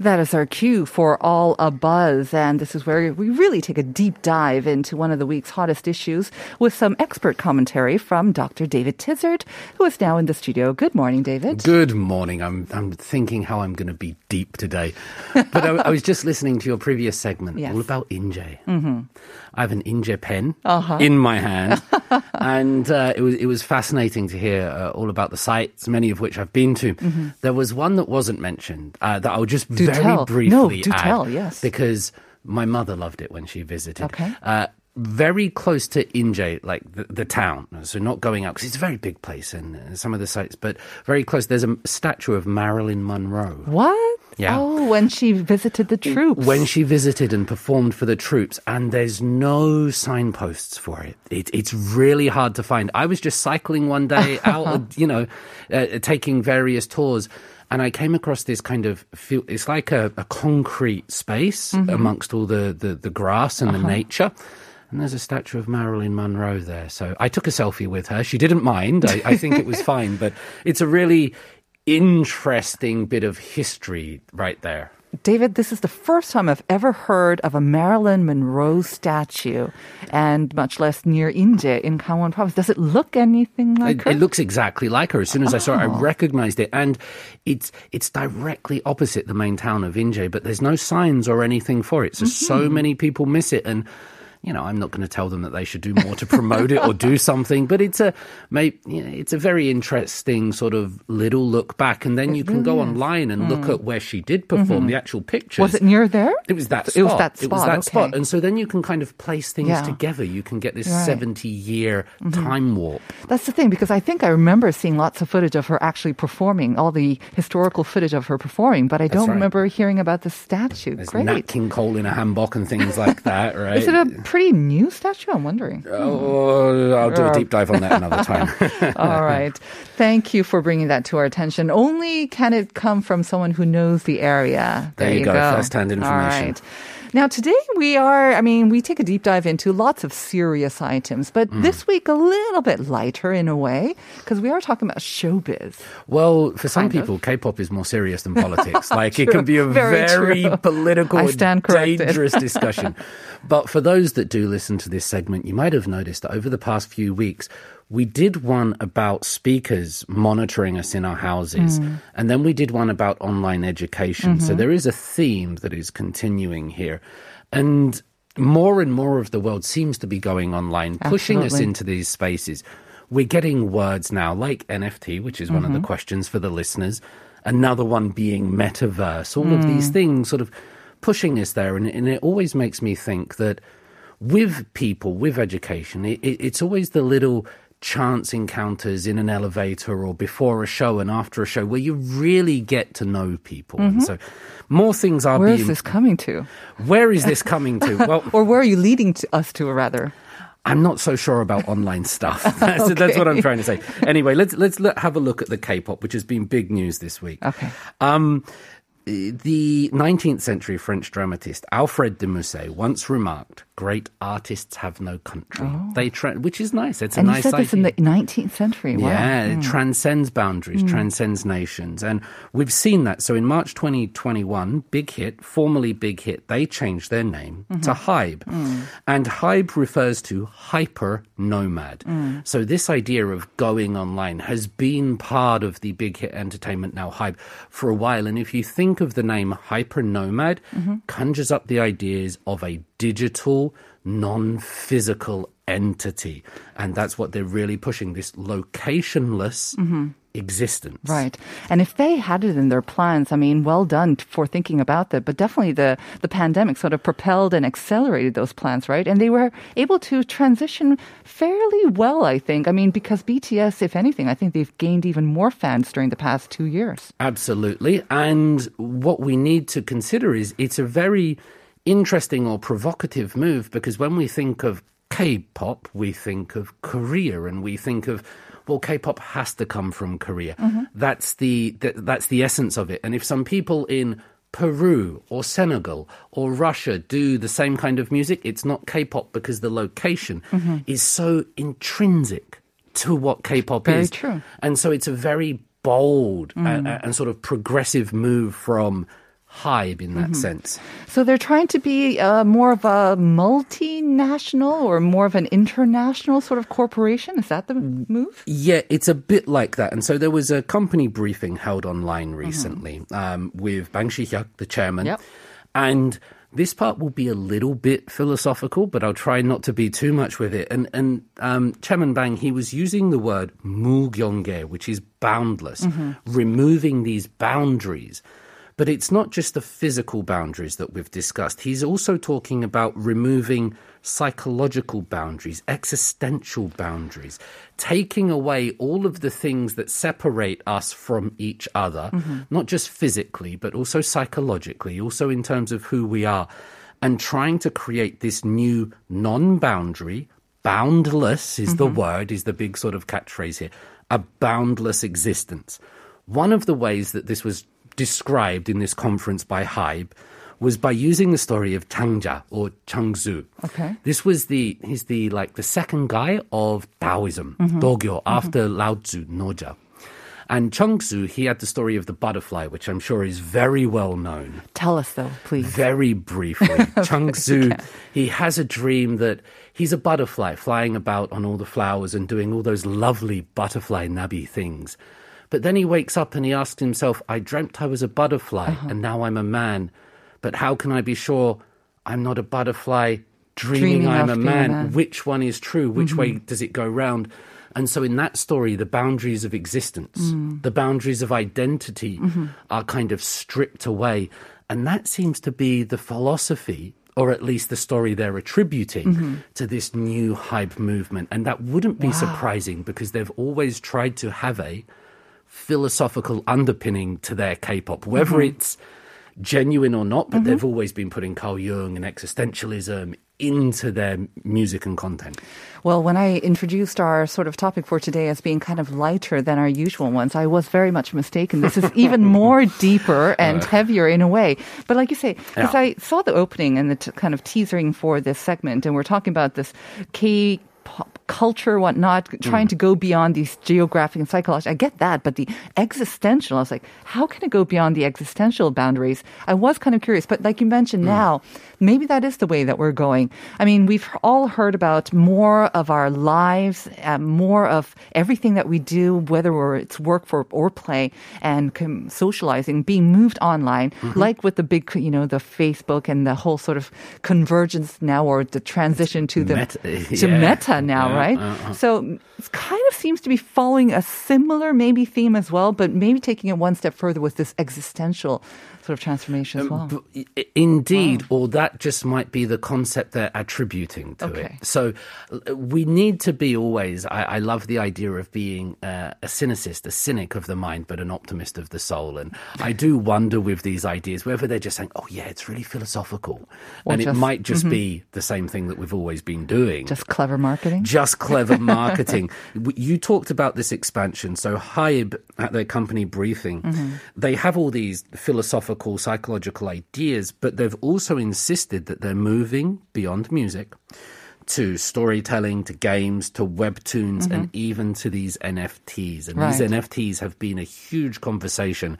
That is our cue for All a Buzz. And this is where we really take a deep dive into one of the week's hottest issues with some expert commentary from Dr. David Tizard, who is now in the studio. Good morning, David. Good morning. I'm I'm thinking how I'm going to be deep today, but I, I was just listening to your previous segment Yes. all about Inje. Mm-hmm. I have an Inje pen Uh-huh. in my hand, and uh, it was it was fascinating to hear uh, all about the sites, many of which I've been to. There was one that wasn't mentioned uh, that I'll just Mm-hmm. Do very tell. briefly No, do add, tell, yes. because my mother loved it when she visited. Okay. Uh, very close to Inje, like the, the town. So not going out because it's a very big place and uh, some of the sites, but very close. There's a statue of Marilyn Monroe. What? Yeah. Oh, when she visited the troops. When she visited and performed for the troops, and there's no signposts for it. it it's really hard to find. I was just cycling one day out, you know, uh, taking various tours, and I came across this kind of feel. It's like a, a concrete space amongst all the, the, the grass and the nature. And there's a statue of Marilyn Monroe there. So I took a selfie with her. She didn't mind. I, I think it was fine, but it's a really interesting bit of history right there. David, this is the first time I've ever heard of a Marilyn Monroe statue, and much less near Inje in Gangwon province. Does it look anything like It, her? it looks exactly like her. As soon as I saw it, I Oh. recognized it, and it's it's directly opposite the main town of Inje. But there's no signs or anything for it, so so Mm-hmm. many people miss it. And you know, I'm not going to tell them that they should do more to promote it or do something. But it's a, may, you know, it's a very interesting sort of little look back, and then you can go online and look at where she did perform the actual pictures. Mm. Mm-hmm. Was it near there? It was that spot. It was that spot. It was that spot. And so then you can kind of place things Yeah. together. You can get this Right. 70 year Mm-hmm. time warp. That's the thing, because I think I remember seeing lots of footage of her actually performing, all the historical footage of her performing, but I don't right. remember hearing about the statue. There's Great. Nat King Cole in a hanbok and things like that, right? Is it a pretty new statue? I'm wondering. Oh, I'll do a deep dive on that another time. All right. Thank you for bringing that to our attention. Only can it come from someone who knows the area. There you go, first-hand information. All right. Now, today we are, I mean, we take a deep dive into lots of serious items, but Hmm. this week a little bit lighter in a way, because we are talking about showbiz. well, for some of. people, K-pop is more serious than politics. like it can be a Very very, political, I stand dangerous discussion. but for those that do listen to this segment, you might have noticed that over the past few weeks, we did one about speakers monitoring us in our houses, Mm. and then we did one about online education. Mm-hmm. So there is a theme that is continuing here. And more and more of the world seems to be going online, pushing us into these spaces. We're getting words now like NFT, which is one of the Mm-hmm. questions for the listeners. Another one being metaverse. All of Mm. these things sort of pushing us there. And, and it always makes me think that with people, with education, it, it, it's always the little chance encounters in an elevator or before a show and after a show where you really get to know people. And so more things are Mm-hmm. Where being. is this coming to? Where is this coming to? Well, Or where are you leading to us to, rather? I'm not so sure about online stuff. so that's what I'm trying to say. Anyway, let's let's let, have a look at the K-pop, which has been big news this week. Okay. Um, the 19th century French dramatist Alfred de Musset once remarked, "Great artists have no country." They tra- which is nice. It's a Oh. and nice you said this in the 19th century. Wow. Hmm. Yeah, it transcends boundaries, transcends nations. And we've seen that. So in March 2021, Big Hit, formerly Big Hit, they changed their name Mm-hmm. to Hybe. Hmm. And Hybe refers to hyper nomad. Hmm. So this idea of going online has been part of the Big Hit Entertainment, now Hybe, for a while. And if you think of the name hyper nomad, Mm-hmm. conjures up the ideas of a digital non-physical entity, and that's what they're really pushing this locationless existence. Right. And if they had it in their plans, I mean, well done for thinking about that. But definitely the, the pandemic sort of propelled and accelerated those plans, right? And they were able to transition fairly well, I think. I mean, because BTS, if anything, I think they've gained even more fans during the past two years. Absolutely. And what we need to consider is it's a very interesting or provocative move because when we think of K-pop, we think of Korea and we think of well, K-pop has to come from Korea. Mm-hmm. That's the th- that's the essence of it. And if some people in Peru or Senegal or Russia do the same kind of music, it's not K-pop because the location mm-hmm. is so intrinsic to what K-pop Very is. true. And so it's a very bold and, and sort of progressive move from Hybe in that mm-hmm. sense. So they're trying to be uh, more of a multinational or more of an international sort of corporation. Is that the mm. move? Yeah, it's a bit like that. And so there was a company briefing held online uh-huh. recently mm-hmm. um, with Bang Si-hyuk, the chairman, yep. and. This part will be a little bit philosophical, but I'll try not to be too much with it. And and um, Chairman Bang, he was using the word mugyongge, which is boundless, mm-hmm. removing these boundaries. But it's not just the physical boundaries that we've discussed. He's also talking about removing psychological boundaries, existential boundaries, taking away all of the things that separate us from each other, mm-hmm. not just physically, but also psychologically, also in terms of who we are, and trying to create this new non boundary, boundless is the mm-hmm. word, is the big sort of catchphrase here, a boundless existence. One of the ways that this was described in this conference by Hybe was by using the story of Changja or Changzu. Okay. This was the he's the like the second guy of Taoism, mm-hmm. Dogyo, mm-hmm. after Lao Tzu, Noja. And Changzu, he had the story of the butterfly, which I'm sure is very well known. Tell us though, please. Very briefly, Chuang Tzu, he has a dream that he's a butterfly flying about on all the flowers and doing all those lovely butterfly nubby things. But then he wakes up and he asks himself, I dreamt I was a butterfly uh-huh. and now I'm a man. But how can I be sure I'm not a butterfly dreaming, Dreaming I'm a being a man? man. Which one is true? Which way mm-hmm. does it go round? And so in that story, the boundaries of existence, mm. the boundaries of identity mm-hmm. are kind of stripped away. And that seems to be the philosophy, or at least the story they're attributing mm-hmm. to this new Hybe movement. And that wouldn't be surprising because they've always tried to have a philosophical underpinning to their K-pop, whether mm-hmm. it's genuine or not, but mm-hmm. they've always been putting Carl Jung and existentialism into their music and content. Well, when I introduced our sort of topic for today as being kind of lighter than our usual ones, I was very much mistaken. This is even more deeper and heavier in a way. But like you say, because Yeah. I saw the opening and the t- kind of teasering for this segment, and we're talking about this K pop culture, whatnot, trying mm. to go beyond these geographic and psychological. I get that, but the existential, I was like, how can it go beyond the existential boundaries? I was kind of curious, but like you mentioned mm. now, maybe that is the way that we're going. I mean, we've all heard about more of our lives, uh, more of everything that we do, whether it's work for or play and com- socializing, being moved online, mm-hmm. like with the big, you know, the Facebook and the whole sort of convergence now or the transition to the Meta- to yeah. meta now, Yeah, right? uh-huh. So it kind of seems to be following a similar maybe theme as well, but maybe taking it one step further with this existential sort of transformation as well. B- i- Indeed, or that just might be the concept they're attributing to Okay. it. So we need to be always, I, I love the idea of being uh, a cynicist, a cynic of the mind, but an optimist of the soul. And I do wonder with these ideas whether they're just saying, oh, yeah, it's really philosophical. Or and it just- mm-hmm. might just be the same thing that we've always been doing. Just clever marketing. Just clever marketing. You talked about this expansion. So Hybe at their company briefing, they have all these philosophical, psychological ideas, but they've also insisted that they're moving beyond music to storytelling, to games, to webtoons, and mm-hmm. even to these NFTs. And these NFTs have been a huge conversation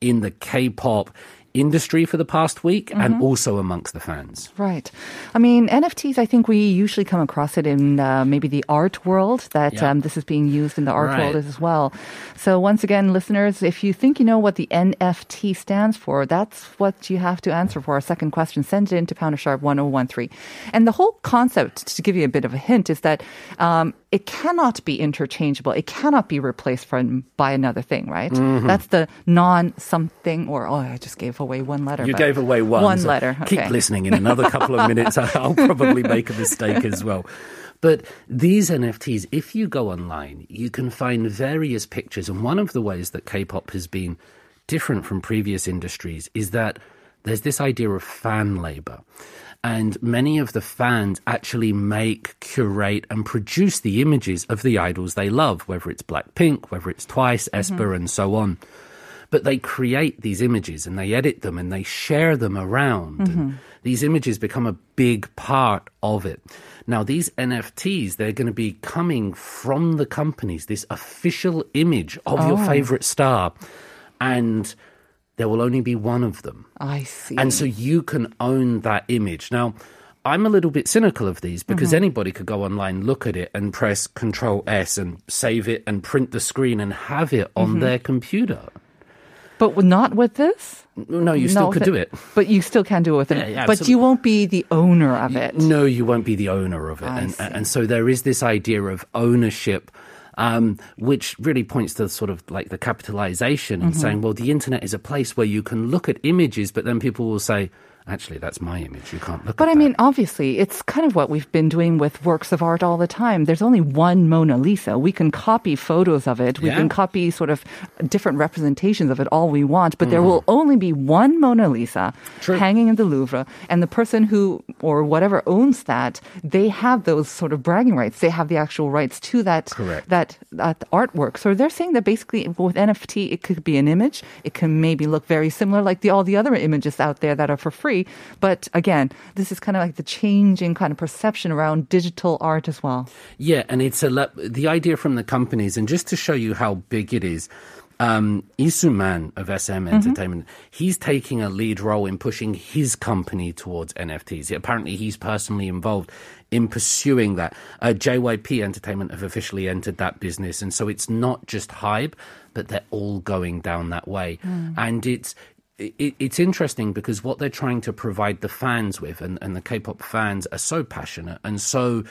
in the K-pop industry for the past week Mm-hmm. and also amongst the fans. Right. I mean, NFTs, I think we usually come across it in uh, maybe the art world, that Yeah. um, this is being used in the art Right. world as well. So, once again, listeners, if you think you know what the NFT stands for, that's what you have to answer for our second question. Send it in to Pounder Sharp 1013. And the whole concept, to give you a bit of a hint, is that um, it cannot be interchangeable. It cannot be replaced from, by another thing, right? Mm-hmm. That's the non something, or, oh, I just gave away one letter. You gave away one. One so letter. Keep okay. listening. In another couple of minutes, I'll probably make a mistake as well. But these NFTs, if you go online, you can find various pictures. And one of the ways that K pop has been different from previous industries is that there's this idea of fan labor. And many of the fans actually make, curate, and produce the images of the idols they love, whether it's Blackpink, whether it's Twice, mm-hmm. aespa, and so on but they create these images and they edit them and they share them around. And mm-hmm. these images become a big part of it. Now, these NFTs, they're going to be coming from the companies, this official image of your oh. favorite star. And there will only be one of them. I see. And so you can own that image. Now, I'm a little bit cynical of these because mm-hmm. anybody could go online, look at it, and press Control S and save it and print the screen and have it on mm-hmm. their computer. But not with this? No, you still could th- do it. But you still can do it with it. Yeah, yeah, but you won't be the owner of it. No, you won't be the owner of it. And, and so there is this idea of ownership. Um, which really points to sort of like the capitalization and Mm-hmm. saying, well, the internet is a place where you can look at images, but then people will say, actually, that's my image. You can't look But I that." mean, obviously, it's kind of what we've been doing with works of art all the time. There's only one Mona Lisa. We can copy photos of it. We Yeah. can copy sort of different representations of it all we want, but there Mm-hmm. will only be one Mona Lisa True. hanging in the Louvre. And the person who, or whatever owns that, they have those sort of bragging rights. They have the actual rights to that, Correct. that, that artwork. So they're saying that basically with NFT, it could be an image. It can maybe look very similar like the, all the other images out there that are for free. But again, this is kind of like the changing kind of perception around digital art as well. Yeah, and it's a le- the idea from the companies, and just to show you how big it is. Um, Lee Soo-man of SM Entertainment, he's taking a lead role in pushing his company towards NFTs. Apparently, he's personally involved in pursuing that. Uh, JYP Entertainment have officially entered that business, and so it's not just Hybe, but they're all going down that way. And it's it, it's interesting because what they're trying to provide the fans with, and, and the K-pop fans are so passionate and so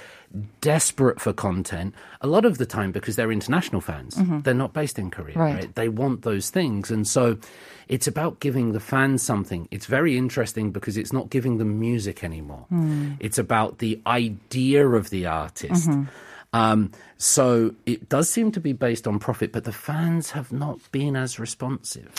desperate for content. A lot of the time, because they're international fans, mm-hmm. they're not based in Korea, Right. right. They want those things, and so it's about giving the fans something. It's very interesting because it's not giving them music anymore. Hmm. It's about the idea of the artist. Mm-hmm. Um, so it does seem to be based on profit, but the fans have not been as responsive.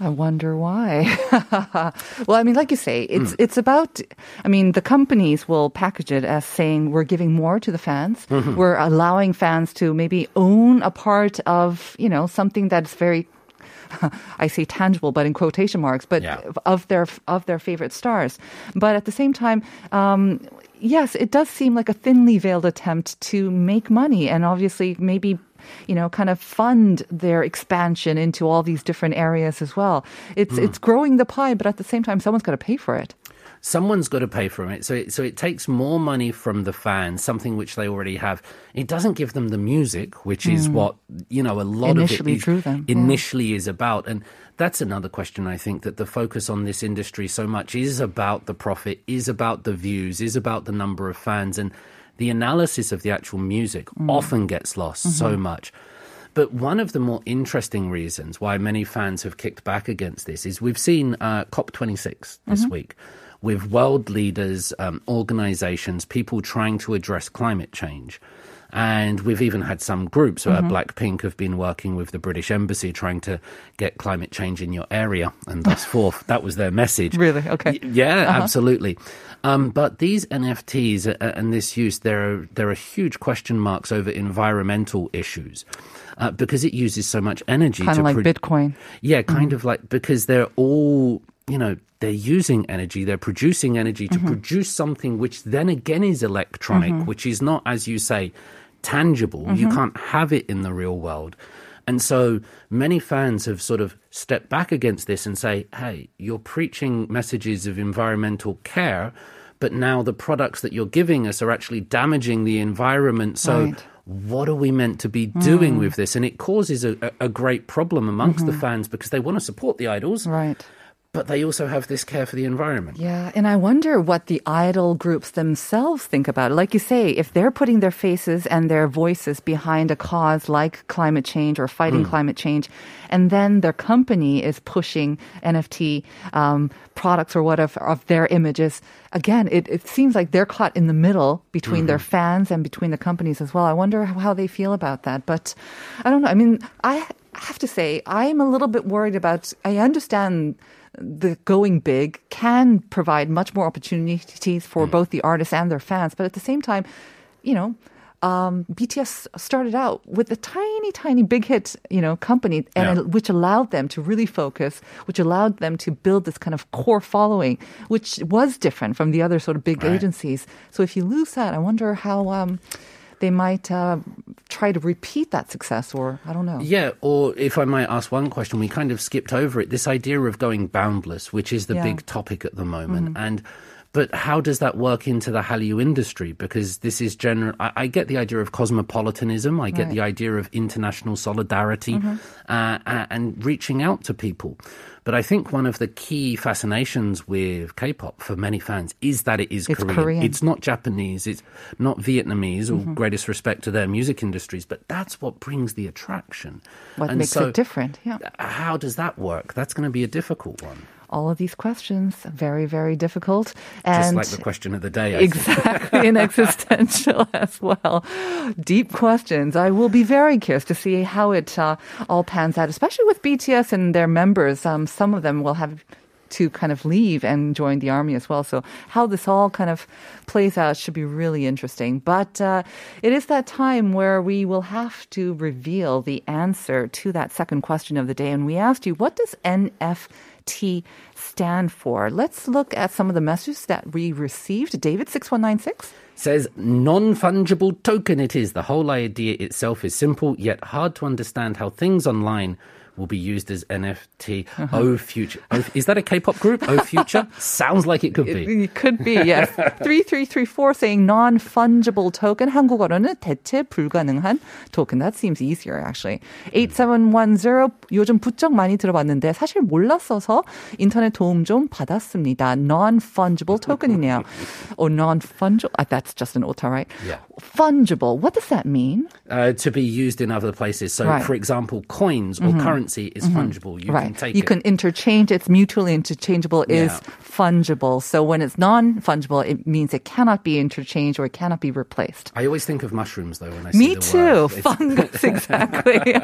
I wonder why. well, I mean, like you say, it's it's about. I mean, the companies will package it as saying we're giving more to the fans. Mm-hmm. We're allowing fans to maybe own a part of you know something that's very. I say tangible, but in quotation marks, but Yeah. of their of their favorite stars. But at the same time, um, yes, it does seem like a thinly veiled attempt to make money, and obviously maybe you know kind of fund their expansion into all these different areas as well. It's Hmm. it's growing the pie, but at the same time, someone's got to pay for it. someone's got to pay for it. So it, so it takes more money from the fans, something which they already have. It doesn't give them the music, which is what you know a lot Hmm. Initially of it is, them, yeah. initially is about. And that's another question. I think that the focus on this industry so much is about the profit, is about the views, is about the number of fans, and the analysis of the actual music Hmm. often gets lost so much. But one of the more interesting reasons why many fans have kicked back against this is we've seen uh, COP26 this week with world leaders, um, organizations, people trying to address climate change. And we've even had some groups, uh, Blackpink have been working with the British Embassy trying to get climate change in your area and thus forth. That was their message. Really? Okay. Y- Yeah, absolutely. Um, but these NFTs uh, and this use, there are there are huge question marks over environmental issues uh, because it uses so much energy. Kind to of like pro- Bitcoin. Yeah, kind of like because they're all you know they're using energy, they're producing energy to produce something which then again is electronic, which is not, as you say, tangible. You mm-hmm. can't have it in the real world. And so many fans have sort of stepped back against this and say, hey, you're preaching messages of environmental care, but now the products that you're giving us are actually damaging the environment. So Right. what are we meant to be mm. doing with this? And it causes a, a a great problem amongst the mm-hmm. fans because they want to support the idols, Right. But they also have this care for the environment. Yeah, and I wonder what the idol groups themselves think about it. Like you say, if they're putting their faces and their voices behind a cause like climate change or fighting climate change, and then their company is pushing NFT um, products or whatever of their images, again, it, it seems like they're caught in the middle between their fans and between the companies as well. I wonder how, how they feel about that. But I don't know. I mean, I have to say, I'm a little bit worried about, I understand the going big can provide much more opportunities for Mm. both the artists and their fans. But at the same time, you know, um, BTS started out with a tiny, tiny big hit, you know, company, and Yeah. which allowed them to really focus, which allowed them to build this kind of core following, which was different from the other sort of big Right. agencies. So if you lose that, I wonder how um, they might uh, try to repeat that success, or I don't know. Yeah, or if I might ask one question, we kind of skipped over it. This idea of going boundless, which is the Yeah. big topic at the moment, and but how does that work into the Hallyu industry? Because this is general. I, I get the idea of cosmopolitanism. I get Right. the idea of international solidarity uh, uh, and reaching out to people. But I think one of the key fascinations with K-pop for many fans is that it is It's Korean. Korean. It's not Japanese. It's not Vietnamese. Or greatest respect to their music industries, but that's what brings the attraction. What And makes so, it different? Yeah. How does that work? That's going to be a difficult one. All of these questions. Very very difficult. Just and like the question of the day. I exactly and existential as well. Deep questions. I will be very curious to see how it uh, all pans out especially with bts and their members. Um, some of them will have to kind of leave and join the army as well. So how this all kind of plays out should be really interesting. But uh, it is that time where we will have to reveal the answer to that second question of the day. And we asked you, what does NFT stand for? Let's look at some of the messages that we received. David six one nine six. Says non fungible token it is. The whole idea itself is simple yet hard to understand how things online will be used as NFT. Uh-huh. Oh future. Oh, is that a K-pop group? Oh future? Sounds like it could be. It could be, yes. 3334 saying non-fungible token. 한국어로는 대체 불가능한 token. That seems easier, actually. 8710 요즘 부쩍 많이 들어봤는데 사실 몰랐어서 인터넷 도움 좀 받았습니다. Non-fungible token이네요. or non-fungible. Uh, that's just an o타, right? Yeah. Fungible. What does that mean? Uh, to be used in other places. So, Right. Mm-hmm. for example, coins or currency is mm-hmm. fungible. You right. can take you it. can interchange. It's mutually interchangeable. Is Yeah. fungible. So when it's non-fungible, it means it cannot be interchanged or it cannot be replaced. I always think of mushrooms though when I see Me too. Fungus, exactly.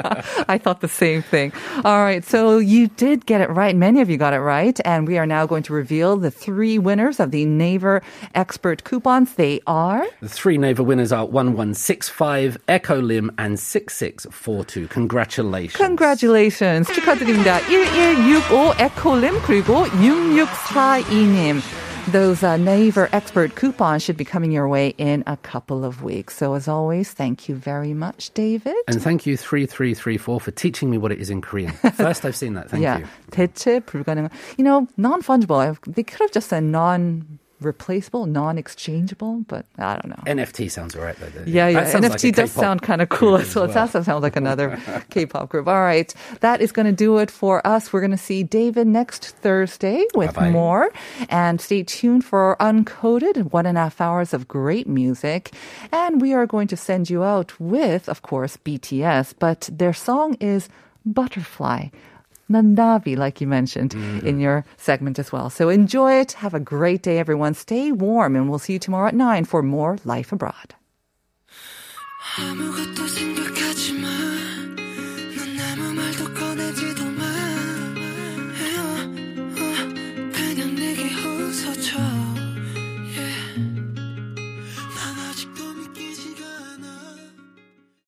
I thought the same thing. All right. So you did get it right. Many of you got it right. And we are now going to reveal the three winners of the Naver Expert coupons. They are The three Naver winners are 1165, Echo Lim, and 6642. Congratulations. Congratulations. 축하드립니다. 1165 에코림 그리고 6642님. Those uh, Naver Expert coupons should be coming your way in a couple of weeks. So as always, thank you very much, David. And thank you, 3334, for teaching me what it is in Korean. First I've seen that. Thank yeah. you. 대체 불가능. You know, non-fungible. They could have just said non-replaceable, non-exchangeable, but I don't know. NFT sounds all right, though. Yeah, yeah. Sounds like NFT does sound kind of cool as as well. It also sounds like another K-pop group. All right, that is going to do it for us. We're going to see David next Thursday with Bye-bye. more, and stay tuned for Uncoded, one and a half hours of great music, and we are going to send you out with, of course, BTS, but their song is Butterfly. Nandavi, like you mentioned mm-hmm. in your segment as well. So enjoy it. Have a great day, everyone. Stay warm, and we'll see you tomorrow at 9 for more Life Abroad.